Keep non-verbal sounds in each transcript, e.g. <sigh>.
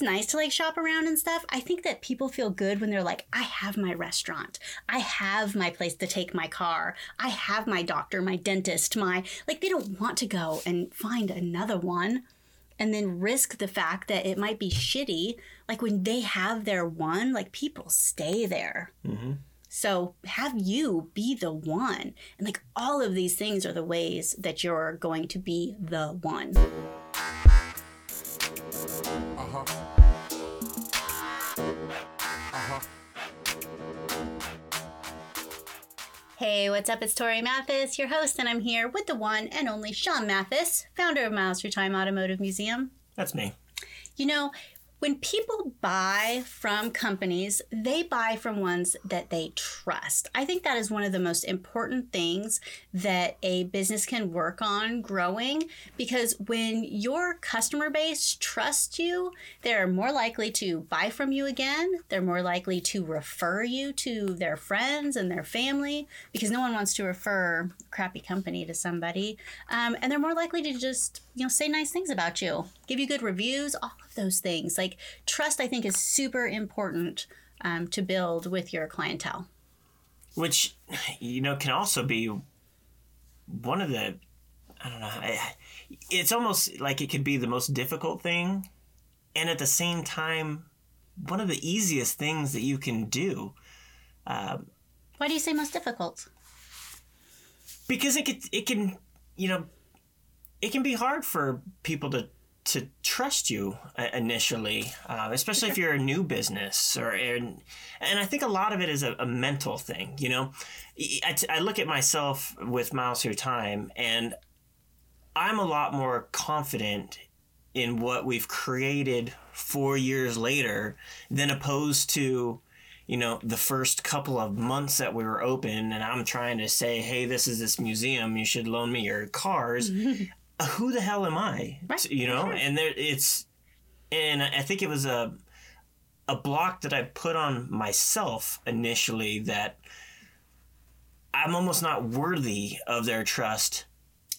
it's nice to like shop around and stuff. I think that people feel good when they're like, I have my restaurant, I have my place to take my car, I have my doctor, my dentist, my like. They don't want to go and find another one and then risk the fact that it might be shitty. Like when they have their one, like people stay there. Mm-hmm. So have you be the one. And like all of these things are the ways that you're going to be the one. Hey, what's up? It's Tori Mathis, your host, and I'm here with the one and only Sean Mathis, founder of Miles Through Time Automotive Museum. That's me. You know, when people buy from companies, they buy from ones that they trust. I think that is one of the most important things that a business can work on growing because when your customer base trusts you, they're more likely to buy from you again. They're more likely to refer you to their friends and their family because no one wants to refer a crappy company to somebody. Um, and they're more likely to just, you know, say nice things about you, give you good reviews, all of those things. Like trust, I think, is super important um, to build with your clientele. Which, you know, can also be one of the, I don't know, I- it's almost like it could be the most difficult thing. And at the same time, one of the easiest things that you can do. Why do you say most difficult? because it could it can you know it can be hard for people to to trust you uh, initially uh, especially if you're a new business or and, and i think a lot of it is a, a mental thing you know? I, I look at myself with miles through time and i'm a lot more confident in what we've created four years later than opposed to you know the first couple of months that we were open and i'm trying to say hey this is this museum. You should loan me your cars <laughs> who the hell am i Right, you know and there it's and i think it was a a block that i put on myself initially that i'm almost not worthy of their trust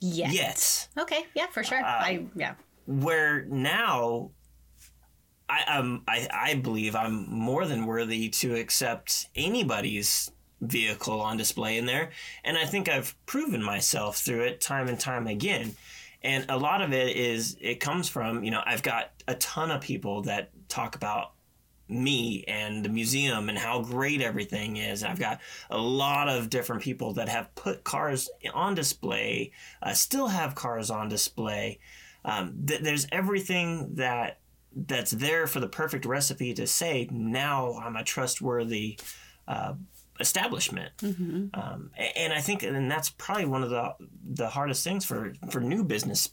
Yes. yet Okay. Yeah, for sure. I yeah. where now I um I, I believe I'm more than worthy to accept anybody's vehicle on display in there and I think I've proven myself through it time and time again and a lot of it is it comes from you know I've got a ton of people that talk about me and the museum and how great everything is. I've got a lot of different people that have put cars on display, uh, still have cars on display. Um, th- there's everything that that's there for the perfect recipe to say now I'm a trustworthy uh, establishment. Um, and I think and that's probably one of the the hardest things for for new business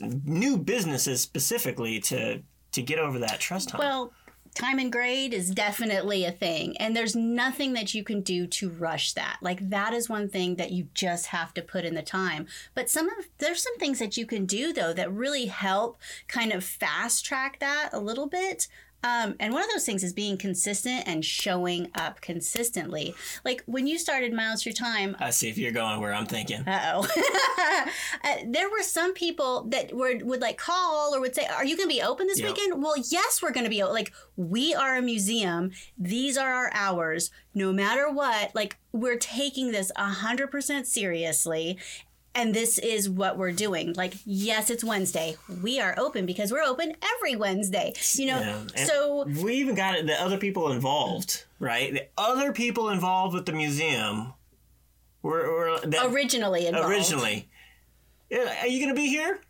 new businesses specifically to to get over that trust hump. Well, time and grade is definitely a thing, and there's nothing that you can do to rush that. Like that is one thing that you just have to put in the time. But some of there's some things that you can do though that really help kind of fast track that a little bit. Um, and one of those things is being consistent and showing up consistently. Like when you started Miles Through Time, I see if you're going where I'm thinking. uh oh. <laughs> uh, there were some people that were would like call or would say, "Are you going to be open this Yeah. weekend?" Well, yes, we're going to be open. Like we are a museum. These are our hours. No matter what, like we're taking this hundred percent seriously. And this is what we're doing. Like, yes, it's Wednesday. We are open because we're open every Wednesday. You know, Yeah, so we even got the other people involved, right? The other people involved with the museum were, were that, originally involved. originally. Are you going to be here?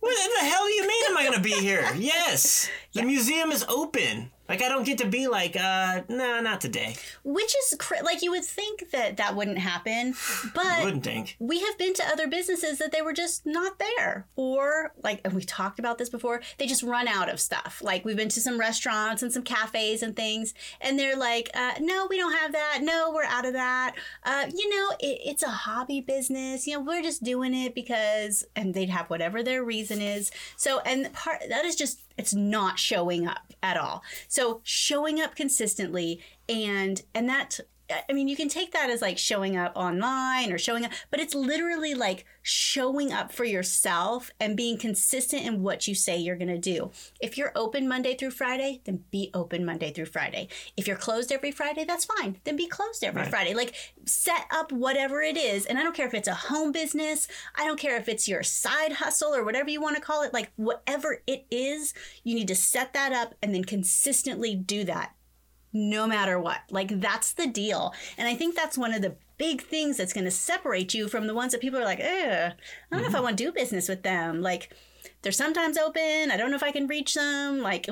What the hell do you mean? Am I going to be here? Yes, the museum is open. Like I don't get to be like, uh, no, not today. which is cr- like you would think that that wouldn't happen, but Wouldn't think. we have been to other businesses that they were just not there. Or like and we talked about this before they just run out of stuff. Like we've been to some restaurants and some cafes and things and they're like uh, no we don't have that. No we're out of that. Uh, you know it, it's a hobby business. You know we're just doing it because and they'd have whatever their reason is. So and part that is just it's not showing up at all. So showing up consistently and and that I mean, you can take that as like showing up online or showing up, but it's literally like showing up for yourself and being consistent in what you say you're going to do. If you're open Monday through Friday, then be open Monday through Friday. If you're closed every Friday, that's fine. Then be closed every Right. Friday. Like set up whatever it is. And I don't care if it's a home business, I don't care if it's your side hustle or whatever you want to call it. Like whatever it is, you need to set that up and then consistently do that no matter what. Like that's the deal. And I think that's one of the big things that's going to separate you from the ones that people are like, I don't know if I want to do business with them. Like they're sometimes open. I don't know if I can reach them. Like,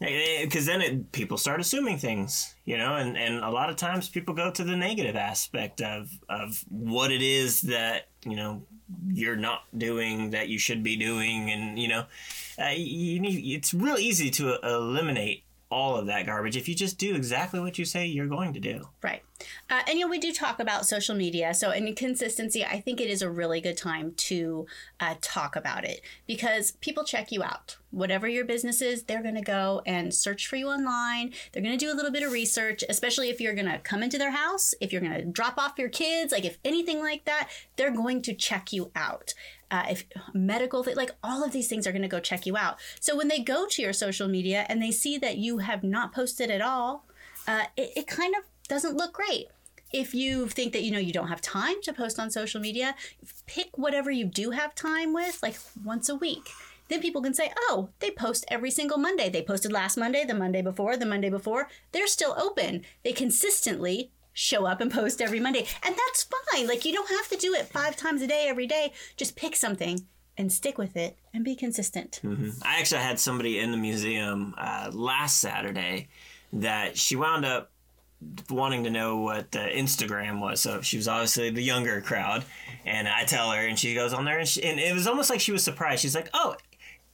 because then it, people start assuming things, you know, and, and a lot of times people go to the negative aspect of of what it is that you know you're not doing that you should be doing, and you know, uh, you need. It's real easy to eliminate all of that garbage if you just do exactly what you say you're going to do. right. Uh, and, you know, we do talk about social media. So, in consistency, I think it is a really good time to uh, talk about it because people check you out. Whatever your business is, they're going to go and search for you online. They're going to do a little bit of research, especially if you're going to come into their house, if you're going to drop off your kids, like if anything like that, they're going to check you out. Uh, if medical, like all of these things are going to go check you out. So when they go to your social media and they see that you have not posted at all, uh, it, it kind of doesn't look great. If you think that you know you don't have time to post on social media, pick whatever you do have time with, like once a week. Then people can say, "Oh, they post every single Monday. They posted last Monday, the Monday before, the Monday before. They're still open. They consistently show up and post every Monday, and that's fine. Like you don't have to do it five times a day every day. Just pick something and stick with it and be consistent. I actually had somebody in the museum uh, last Saturday that she wound up wanting to know what uh, Instagram was. So she was obviously the younger crowd, and I tell her, and she goes on there, and, she, and it was almost like she was surprised. She's like, "Oh."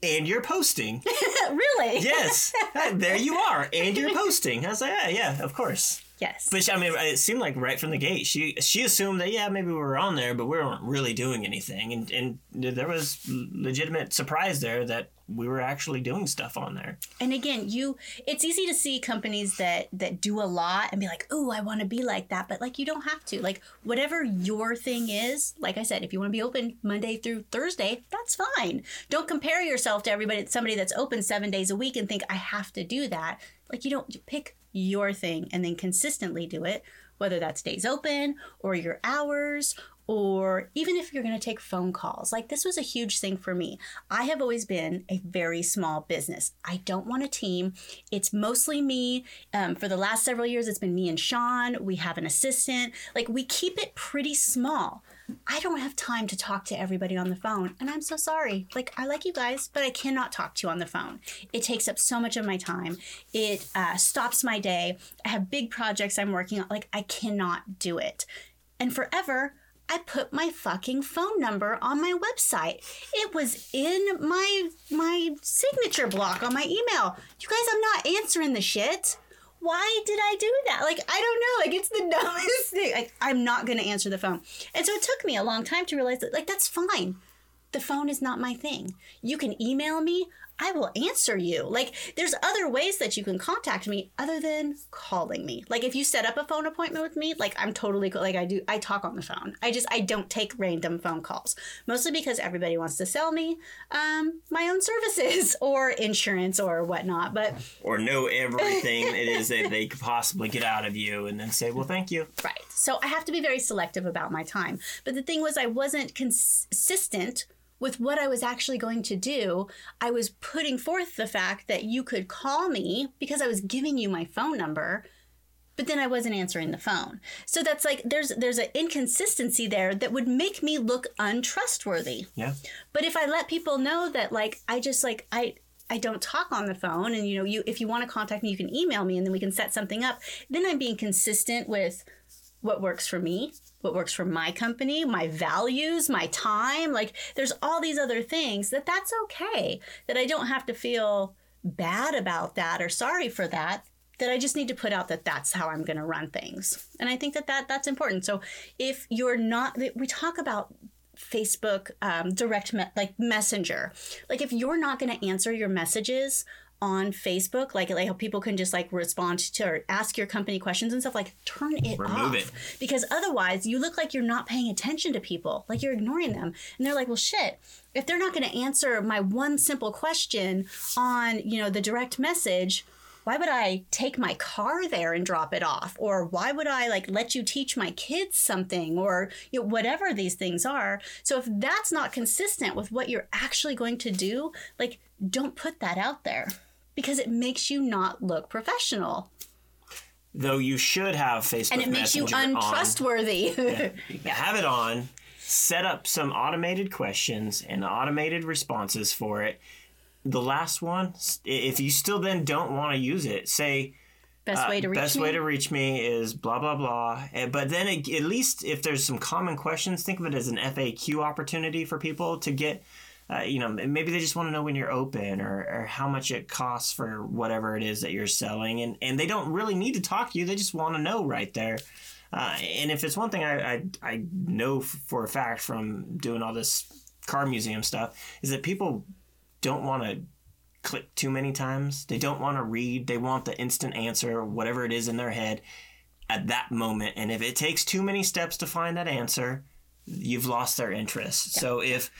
And you're posting. <laughs> really? Yes. <laughs> there you are. And you're posting. I was like, yeah, yeah, of course. Yes. But she, I mean, it seemed like right from the gate, she she assumed that yeah, maybe we were on there, but we weren't really doing anything, and and there was legitimate surprise there that we were actually doing stuff on there. and again you it's easy to see companies that that do a lot and be like oh i want to be like that but like you don't have to like whatever your thing is like i said if you want to be open monday through thursday that's fine don't compare yourself to everybody somebody that's open seven days a week and think i have to do that like you don't you pick your thing and then consistently do it whether that's days open or your hours or even if you're going to take phone calls. Like this was a huge thing for me. I have always been a very small business. I don't want a team. It's mostly me. Um, for the last several years, it's been me and Sean. We have an assistant. Like we keep it pretty small. I don't have time to talk to everybody on the phone, and I'm so sorry. Like I like you guys, but I cannot talk to you on the phone. It takes up so much of my time. It uh, stops my day. I have big projects I'm working on. Like I cannot do it. And forever, I put my fucking phone number on my website. It was in my my signature block on my email. You guys, I'm not answering the shit. Why did I do that? Like, I don't know. Like, it's the <laughs> dumbest thing. Like, I'm not going to answer the phone. And so it took me a long time to realize that, like, that's fine. The phone is not my thing. You can email me. I will answer you. Like, there's other ways that you can contact me other than calling me. Like, if you set up a phone appointment with me, like, I'm totally cool. Like, I do, I talk on the phone. I just, I don't take random phone calls. Mostly because everybody wants to sell me um, my own services <laughs> or insurance or whatnot. But, Or know everything <laughs> it is that they could possibly get out of you, and then say, well, thank you. right. So I have to be very selective about my time. But the thing was, I wasn't consistent with what I was actually going to do. I was putting forth the fact that you could call me because I was giving you my phone number. But then I wasn't answering the phone. So that's like there's there's an inconsistency there that would make me look untrustworthy. Yeah. But if I let people know that like I just like I I don't talk on the phone and you know you if you want to contact me you can email me and then we can set something up, then I'm being consistent with what works for me, what works for my company, my values, my time, like there's all these other things that that's okay. That I don't have to feel bad about that or sorry for that that I just need to put out that that's how I'm going to run things. And I think that, that that's important. So if you're not, we talk about Facebook um, direct me- like messenger. Like if you're not going to answer your messages on Facebook, like like how people can just like respond to or ask your company questions and stuff, like turn it Remove off. it. Because otherwise you look like you're not paying attention to people, like you're ignoring them. And they're like, well shit, if they're not gonna answer my one simple question on, you know, the direct message, why would I take my car there and drop it off? Or why would I like let you teach my kids something or you know, whatever these things are? So if that's not consistent with what you're actually going to do, like don't put that out there because it makes you not look professional Though you should have Facebook and it makes you Messenger on. untrustworthy. <laughs> have it on, set up some automated questions and automated responses for it. The last one, if you still then don't want to use it, say Best way to reach Uh, best me. way to reach me is blah blah blah. And- But then it, at least if there's some common questions, think of it as an FAQ opportunity for people to get. Uh, you know, maybe they just want to know when you're open or, or how much it costs for whatever it is that you're selling, and and they don't really need to talk to you. They just want to know right there. Uh, and if it's one thing I, I I know for a fact from doing all this car museum stuff is that people don't want to click too many times. They don't want to read. They want the instant answer, whatever it is in their head at that moment. And if it takes too many steps to find that answer, you've lost their interest. So if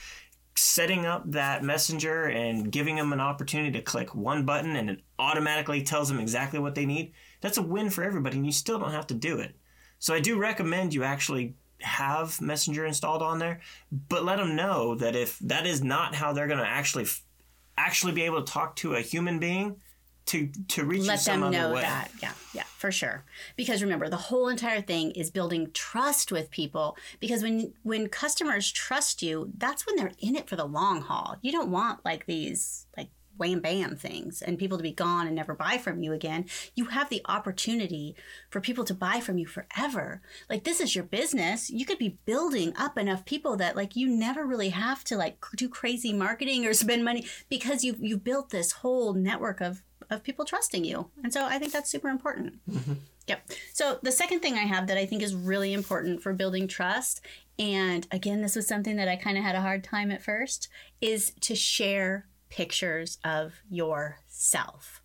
setting up that messenger and giving them an opportunity to click one button and it automatically tells them exactly what they need, that's a win for everybody and you still don't have to do it. So I do recommend you actually have Messenger installed on there, but let them know that if that is not how they're going to actually actually be able to talk to a human being to to reach let some them other know way. that. Yeah yeah for sure. Because remember the whole entire thing is building trust with people. Because when when customers trust you that's when they're in it for the long haul. You don't want like these like wham bam things and people to be gone and never buy from you again you have the opportunity for people to buy from you forever. Like this is your business. You could be building up enough people that like you never really have to like do crazy marketing or <laughs> spend money because you've you've built this whole network of of people trusting you. And so i think that's super important. Mm-hmm. Yep. So the second thing I have that I think is really important for building trust, and again, this was something that I kind of had a hard time at first, is to share pictures of yourself.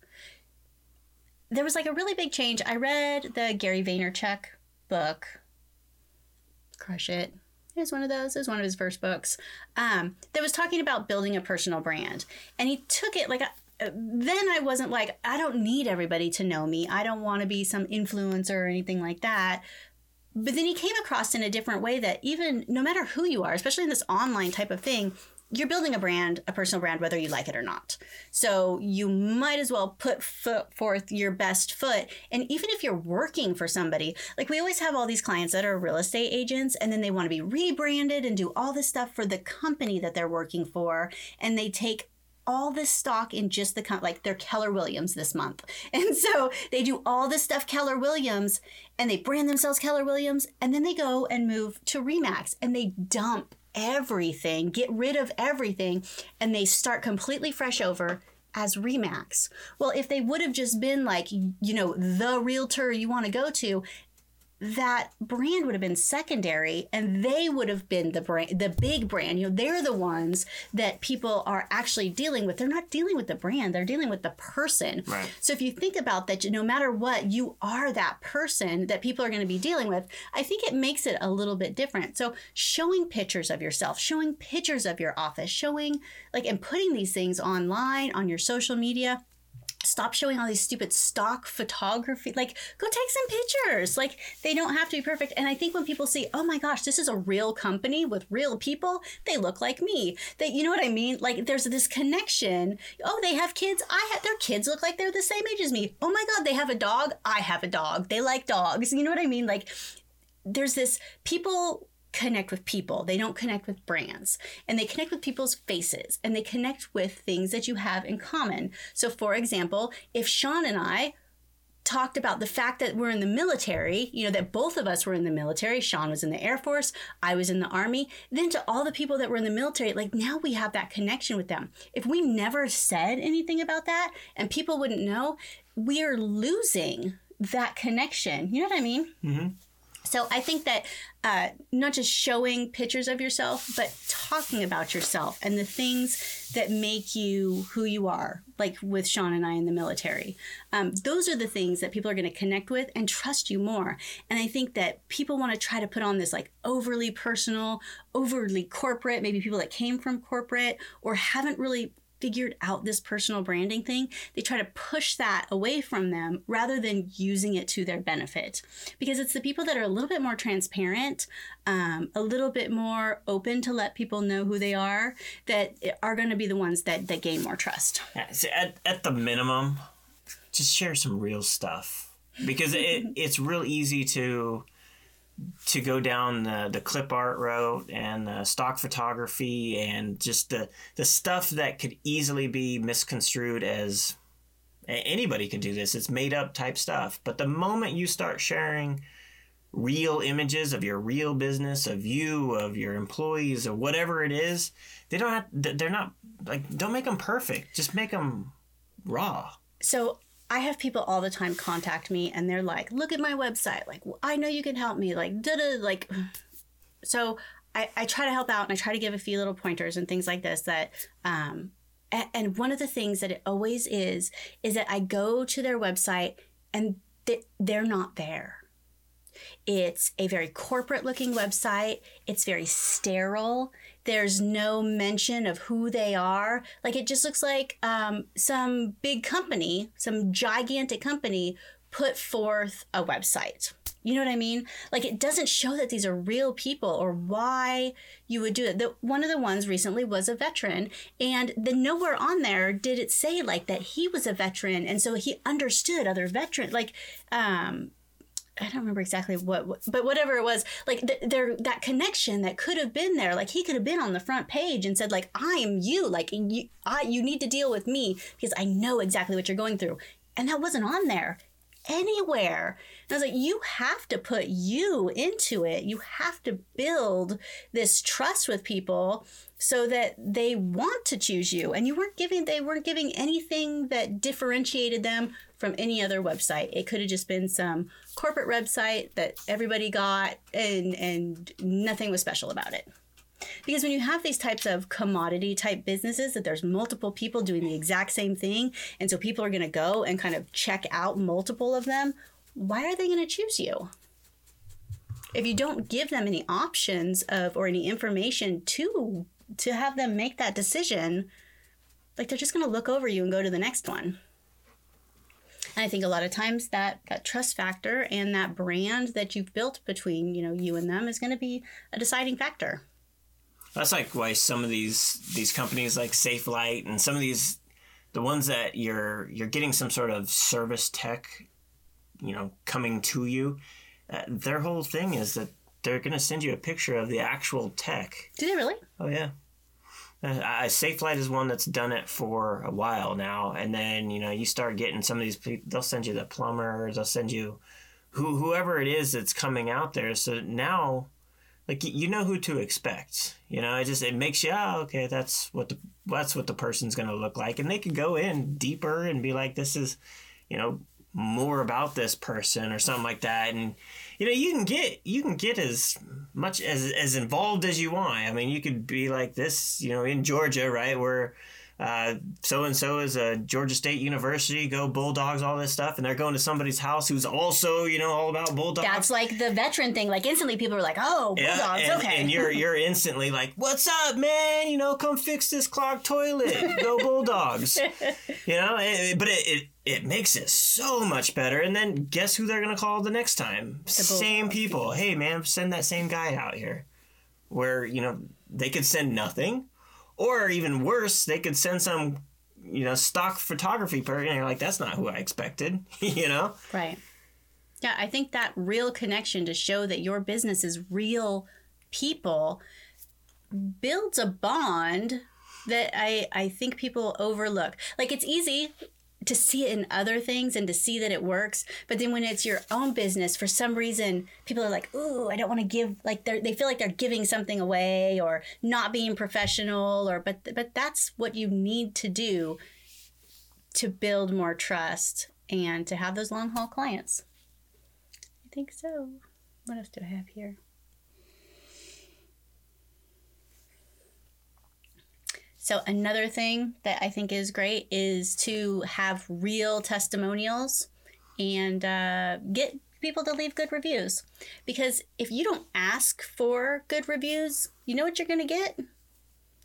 There was like a really big change. I read the Gary Vaynerchuk book, Crush It. It was one of those. It was one of his first books. Um, that was talking about building a personal brand, and he took it like. A, then I wasn't like, I don't need everybody to know me. I don't want to be some influencer or anything like that. But then he came across in a different way that even no matter who you are, especially in this online type of thing, you're building a brand, a personal brand, whether you like it or not. So you might as well put foot forth your best foot. And even if you're working for somebody, like we always have all these clients that are real estate agents, and then they want to be rebranded and do all this stuff for the company that they're working for. And they take all this stock in just the like they're Keller Williams this month. <laughs> And so they do all this stuff Keller Williams and they brand themselves Keller Williams and then they go and move to Remax and they dump everything, get rid of everything and they start completely fresh over as Remax. Well, if they would have just been like, you know, the realtor you want to go to, that brand would have been secondary and they would have been the brand the big brand. You know they're the ones that people are actually dealing with. They're not dealing with the brand. They're dealing with the person. Right. so if you think about that no matter what you are that person that people are going to be dealing with i think it makes it a little bit different. So showing pictures of yourself showing pictures of your office showing like and putting these things online on your social media stop showing all these stupid stock photography like go take some pictures. Like they don't have to be perfect. And i think when people see oh my gosh this is a real company with real people they look like me. That you know what i mean? Like there's this connection. Oh they have kids. I have their kids look like they're the same age as me. Oh my god they have a dog. I have a dog. They like dogs. You know what i mean? Like there's this people connect with people. They don't connect with brands. And they connect with people's faces and they connect with things that you have in common. So, for example, if Sean and I talked about the fact that we're in the military, you know, that both of us were in the military. Sean was in the Air Force, I was in the Army. Then to all the people that were in the military, like now we have that connection with them. If we never said anything about that and people wouldn't know, we are losing that connection. You know what I mean? Mm-hmm. So I think that uh, not just showing pictures of yourself, but talking about yourself and the things that make you who you are, like with Sean and I in the military. Um, those are the things that people are going to connect with and trust you more. And I think that people want to try to put on this like overly personal, overly corporate, maybe people that came from corporate or haven't really figured out this personal branding thing, they try to push that away from them rather than using it to their benefit. Because it's the people that are a little bit more transparent, um, a little bit more open to let people know who they are, that are going to be the ones that, that gain more trust. Yeah, so at, at the minimum, just share some real stuff because it, <laughs> it's real easy to to go down the, the clip art route and stock photography and just the the stuff that could easily be misconstrued as anybody can do this. It's made up type stuff. But the moment you start sharing real images of your real business of you of your employees or whatever it is they don't have they're not like don't make them perfect. Just make them raw. So I have people all the time contact me and they're like, look at my website. Like, I know you can help me. Like, da da. Like, <sighs> so I, I try to help out and I try to give a few little pointers and things like this that, um, a- and one of the things that it always is, is that I go to their website and th- they're not there. It's a very corporate looking website. It's very sterile. There's no mention of who they are. Like it just looks like um, some big company, some gigantic company put forth a website. You know what I mean? Like it doesn't show that these are real people or why you would do it. The, one of the ones recently was a veteran, and the nowhere on there did it say like that he was a veteran, and so he understood other veterans. Like, um, I don't remember exactly what, but whatever it was, like th- there that connection that could have been there, like he could have been on the front page and said like I am you, like you, I you need to deal with me because I know exactly what you're going through, and that wasn't on there anywhere. And I was like, you have to put you into it. You have to build this trust with people so that they want to choose you. And you weren't giving they weren't giving anything that differentiated them from any other website. It could have just been some corporate website that everybody got and and nothing was special about it. Because when you have these types of commodity type businesses that there's multiple people doing the exact same thing, and so people are going to go and kind of check out multiple of them, why are they going to choose you? If you don't give them any options of or any information to to have them make that decision, like they're just going to look over you and go to the next one. And I think a lot of times that that trust factor and that brand that you've built between, you know, you and them is going to be a deciding factor. That's like why some of these these companies like Safelite and some of these the ones that you're you're getting some sort of service tech, you know, coming to you. Uh, their whole thing is that they're going to send you a picture of the actual tech. Do they really? Oh yeah. Uh, I, Safelite is one that's done it for a while now, and then you know you start getting some of these people. They'll send you the plumbers. They'll send you who whoever it is that's coming out there. So now, like you know who to expect. You know, it just it makes you oh, okay. That's what the that's what the person's going to look like, and they can go in deeper and be like, this is, you know, more about this person or something like that, and you know you can get you can get as much as as involved as you want. I mean you could be like this you know in georgia right where so and so is a Georgia State University, go Bulldogs, all this stuff, and they're going to somebody's house who's also, you know, all about Bulldogs. That's like the veteran thing. Like instantly people are like, oh, Bulldogs, and, okay. and you're <laughs> you're instantly like, "What's up, man? You know, come fix this clogged toilet. Go Bulldogs." <laughs> you know, it, but it, it it makes it so much better. And then guess who they're gonna call the next time? Same people. Hey, man, send that same guy out here. Where you know they could send nothing, or even worse, they could send some you know stock photography person. And you're like, that's not who I expected. <laughs> you know. Right. Yeah, I think that real connection to show that your business is real people builds a bond that I, I think people overlook. Like it's easy to see it in other things and to see that it works, but then when it's your own business, for some reason, people are like, "Ooh, I don't want to give." Like they they feel like they're giving something away or not being professional, or but but that's what you need to do to build more trust and to have those long haul clients. I think so. What else do I have here? So another thing that I think is great is to have real testimonials and uh, get people to leave good reviews. Because if you don't ask for good reviews, you know what you're going to get? You're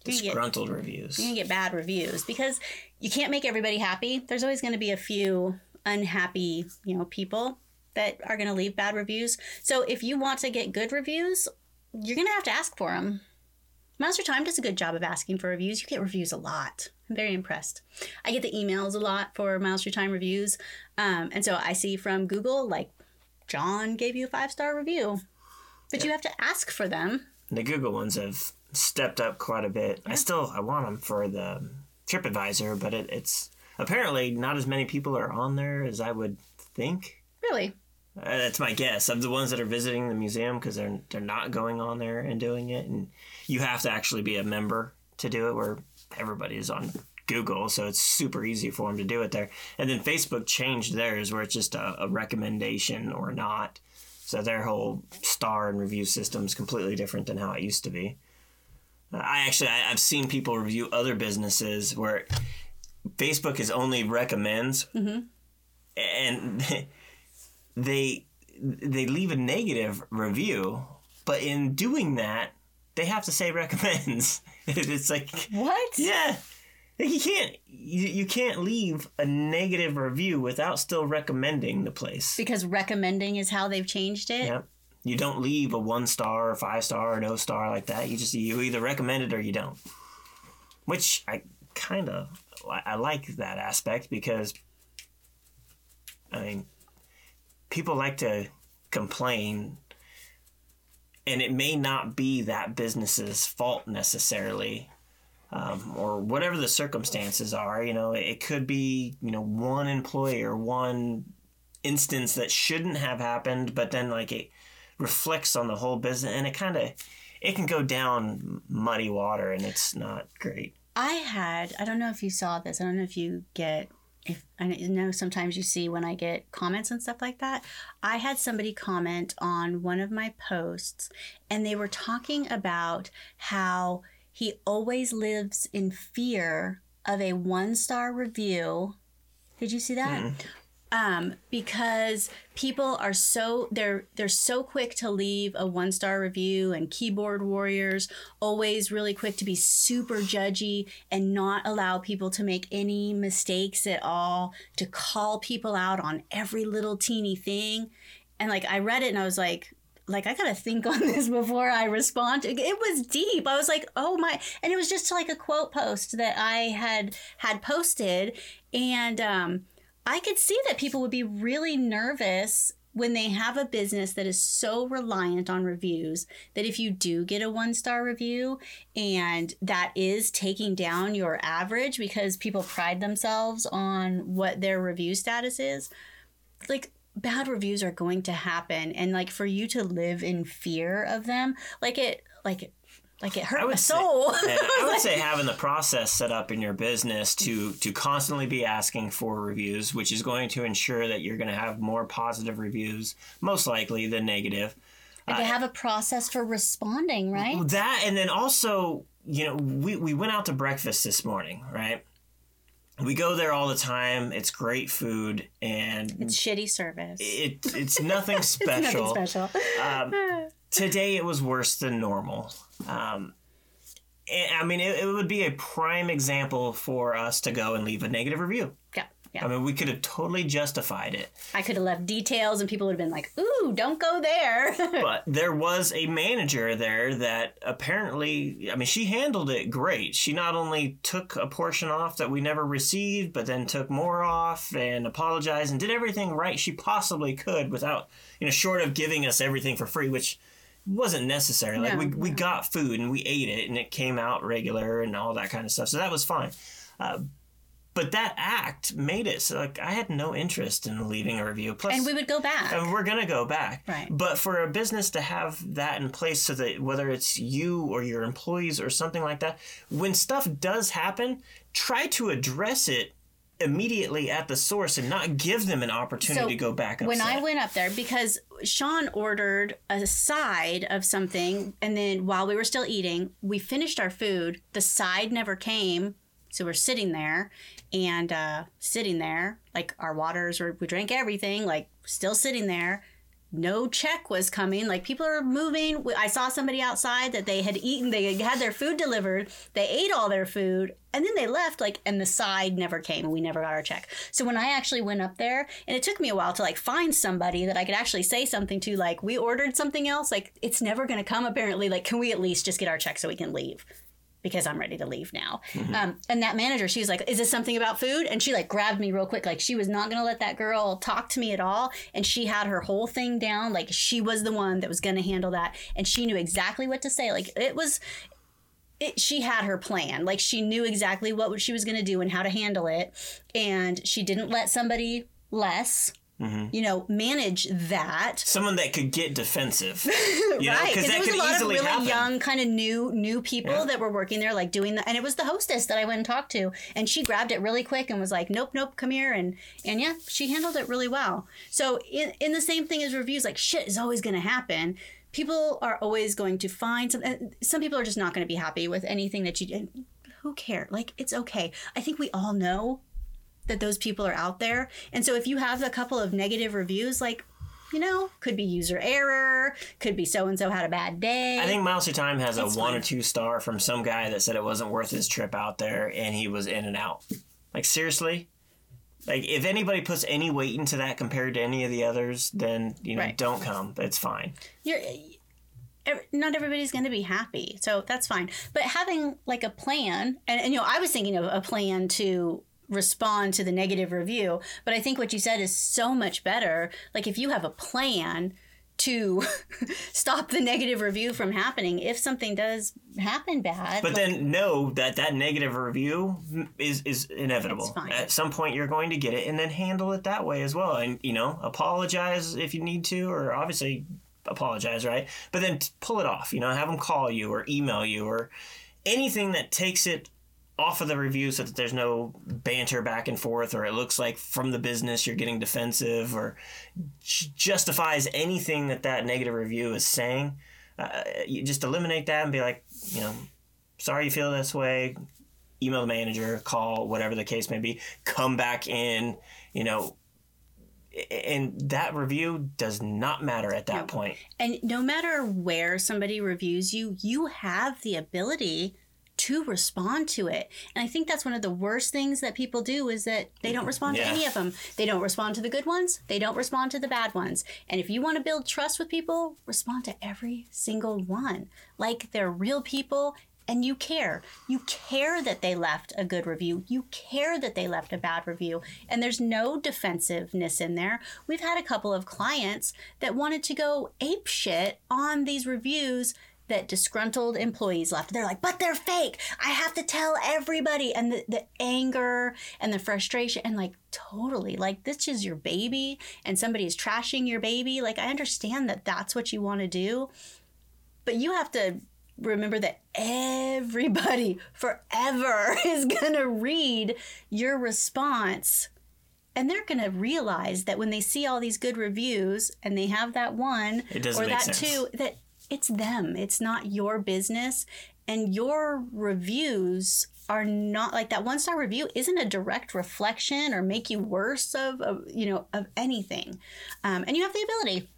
gonna get- Disgruntled reviews. you're gonna get bad reviews because you can't make everybody happy. There's always gonna be a few unhappy, you know, people that are gonna leave bad reviews. So if you want to get good reviews, you're gonna have to ask for them. Master Time does a good job of asking for reviews. You get reviews a lot. I'm very impressed. I get the emails a lot for Master Time reviews, um, and so I see from Google like John gave you a five star review, but you have to ask for them. The Google ones have stepped up quite a bit. I still I want them for the TripAdvisor, but it, it's apparently not as many people are on there as I would think. Really, Uh, that's my guess of the ones that are visiting the museum because they're they're not going on there and doing it, and you have to actually be a member to do it. Where everybody is on Google, so it's super easy for them to do it there. And then Facebook changed theirs where it's just a, a recommendation or not. So their whole star and review system is completely different than how it used to be. Uh, I actually I, I've seen people review other businesses where Facebook is only recommends, and <laughs> they they leave a negative review, but in doing that, they have to say <laughs> recommends. it's like what? yeah. Like, You can't you, you can't leave a negative review without still recommending the place. Because recommending is how they've changed it. Yep. You don't leave a one star or five star or no star like that. You just you either recommend it or you don't. Which I kind of I like that aspect because I mean people like to complain and it may not be that business's fault necessarily um, or whatever the circumstances are you know it could be you know one employee or one instance that shouldn't have happened but then like it reflects on the whole business and it kind of it can go down muddy water and it's not great I had, I don't know if you saw this. I don't know if you get, if I know sometimes you see when I get comments and stuff like that. I had somebody comment on one of my posts and they were talking about how he always lives in fear of a one star review. Did you see that? Mm. Um, because people are so they're they're so quick to leave a one star review and keyboard warriors always really quick to be super judgy and not allow people to make any mistakes at all to call people out on every little teeny thing and like i read it and i was like like I gotta think on <laughs> this before I respond. It was deep. I was like, oh my, and it was just like a quote post that I had had posted, and um, I could see that people would be really nervous when they have a business that is so reliant on reviews that if you do get a one star review and that is taking down your average because people pride themselves on what their review status is, like bad reviews are going to happen. And like for you to live in fear of them, like it like like it hurt my say- soul. <laughs> I would say having the process set up in your business to to constantly be asking for reviews, which is going to ensure that you're going to have more positive reviews, most likely than negative. and to have a process for responding, right? That and then also, you know, we we went out to breakfast this morning, right? We go there all the time. It's great food, and It's shitty service. it it's <laughs> nothing Nothing special. special. Um, <laughs> today it was worse than normal. Um, I mean, it, it would be a prime example for us to go and leave a negative review. yeah, yeah. I mean, we could have totally justified it, I could have left details and people would have been like, ooh, don't go there. <laughs> but there was a manager there that apparently, I mean, she handled it great. She not only took a portion off that we never received, but then took more off and apologized and did everything right she possibly could without, you know, short of giving us everything for free, which wasn't necessary. Like No, we, we got food and we ate it and it came out regular and all that kind of stuff. So that was fine. Uh, but that act made it so like I had no interest in leaving a review. Plus, and we would go back. and we're gonna go back. Right. But for a business to have that in place so that whether it's you or your employees or something like that, when stuff does happen, try to address it immediately at the source and not give them an opportunity So, to go back. when I went up there because Sean ordered a side of something and then while we were still eating, we finished our food. The side never came. So we're sitting there and uh, sitting there, like our waters were, we drank everything, like still sitting there. No check was coming. Like people are moving. I saw somebody outside that they had eaten, they had their food delivered. They ate all their food and then they left, like, and the side never came and we never got our check. So when I actually went up there, and it took me a while to like find somebody that I could actually say something to, like, we ordered something else, like, it's never going to come apparently. Like, can we at least just get our check so we can leave? Because I'm ready to leave now. Um, and that manager, she was like, "Is this something about food?" And she like grabbed me real quick, like she was not gonna let that girl talk to me at all. And she had her whole thing down, like she was the one that was gonna handle that, and she knew exactly what to say. Like it was. It, she had her plan. Like she knew exactly what she was going to do and how to handle it. And she didn't let somebody less, Mm-hmm. you know, manage that. someone that could get defensive, <laughs> you right, because there was a lot of really happen. young, kind of new, new people Yeah. that were working there, like doing that. and it was the hostess that I went and talked to, and she grabbed it really quick and was like, "Nope, nope, come here," and and yeah, she handled it really well. So in in the same thing as reviews, like shit is always going to happen. People are always going to find some. Some people are just not going to be happy with anything that you did. Who cares? Like it's okay. I think we all know that those people are out there. And so if you have a couple of negative reviews, like, you know, could be user error, could be so and so had a bad day. I think Miles Through Time has a one or two star from some guy that said it wasn't worth his trip out there and he was in and out. Like seriously? Like if anybody puts any weight into that compared to any of the others, then you know Right. don't come. It's fine. you're not everybody's going to be happy. So that's fine. But having like a plan, and, and you know, I was thinking of a plan to respond to the negative review, but I think what you said is so much better. Like if you have a plan to <laughs> stop the negative review from happening if something does happen bad. But like- then know that that negative review is is inevitable. At some point you're going to get it and then handle it that way as well. And you know, apologize if you need to or obviously apologize, right? But then t- pull it off, you know, have them call you or email you or anything that takes it off of the review so that there's no banter back and forth or it looks like from the business you're getting defensive or j- justifies anything that that negative review is saying uh, you just eliminate that and be like you know sorry you feel this way. Email the manager call whatever the case may be. Come back in you know. And that review does not matter at that No. point. And no matter where somebody reviews you, you have the ability to respond to it. And I think that's one of the worst things that people do is that they don't mm-hmm. respond Yeah. to any of them. They don't respond to the good ones, they don't respond to the bad ones. And if you want to build trust with people, respond to every single one. Like they're real people and you care. You care that they left a good review. You care that they left a bad review. And there's no defensiveness in there. We've had a couple of clients that wanted to go ape shit on these reviews that disgruntled employees left. They're like, but they're fake. I have to tell everybody. And the, the anger and the frustration, and like, totally, like, this is your baby and somebody is trashing your baby. Like, I understand that that's what you want to do. But you have to remember that everybody <laughs> forever <laughs> is going to read your response. And they're going to realize that when they see all these good reviews and they have that one or that sense. two, that it's them. It's not your business. And your reviews are not like that one star review isn't a direct reflection or make you worse of, of you know of anything. Um, and you have the ability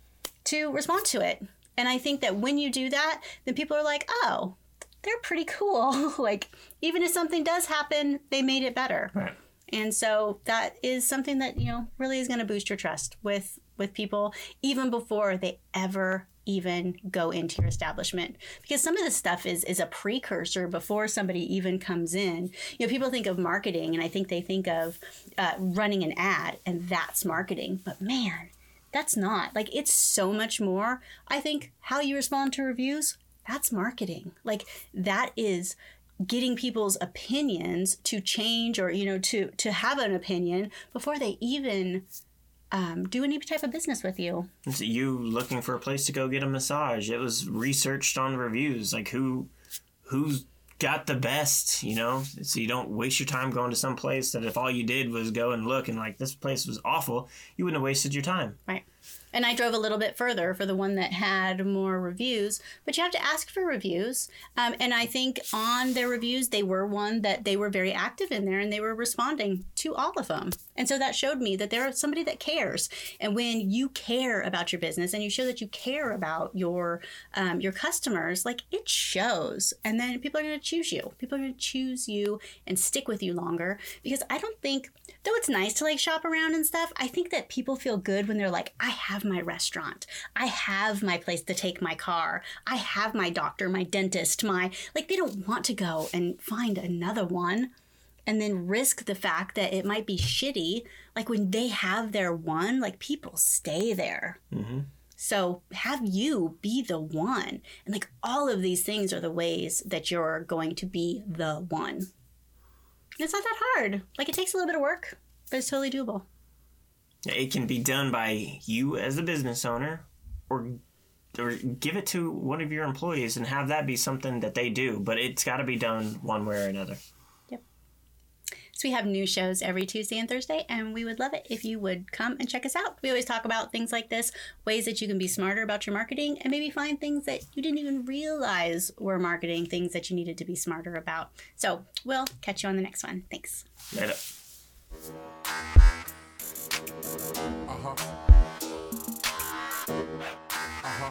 to respond to it. And i think that when you do that then people are like oh they're pretty cool. <laughs> Like even if something does happen they made it better. Right. And so that is something that you know really is going to boost your trust with with people even before they ever even go into your establishment. Because some of this stuff is is a precursor before somebody even comes in. You know people think of marketing and i think they think of uh, running an ad and that's marketing. But man that's not. Like it's so much more. I think how you respond to reviews that's marketing. Like that is getting people's opinions to change or you know to to have an opinion before they even um, do any type of business with you It's you looking for a place to go get a massage. It was researched on reviews, like who who's got the best, you know, so you don't waste your time going to some place that if all you did was go and look and like this place was awful, you wouldn't have wasted your time. Right. And I drove a little bit further for the one that had more reviews, but you have to ask for reviews. Um, and I think on their reviews, they were one that they were very active in there and they were responding to all of them. And so that showed me that there is somebody that cares. And when you care about your business and you show that you care about your um, your customers, like it shows. And then people are going to choose you. People are going to choose you and stick with you longer because I don't think, though it's nice to like shop around and stuff, I think that people feel good when they're like, I have my restaurant. I have my place to take my car. I have my doctor, my dentist, my like they don't want to go and find another one and then risk the fact that it might be shitty. Like when they have their one, like people stay there. Mm-hmm. So have you be the one. And like all of these things are the ways that you're going to be the one. It's not that hard. Like it takes a little bit of work, but it's totally doable. It can be done by you as a business owner or or give it to one of your employees and have that be something that they do, but it's got to be done one way or another. So we have new shows every Tuesday and Thursday, and we would love it if you would come and check us out. We always talk about things like this ways that you can be smarter about your marketing and maybe find things that you didn't even realize were marketing, things that you needed to be smarter about. So we'll catch you on the next one. Thanks. Later. Uh-huh. Uh-huh.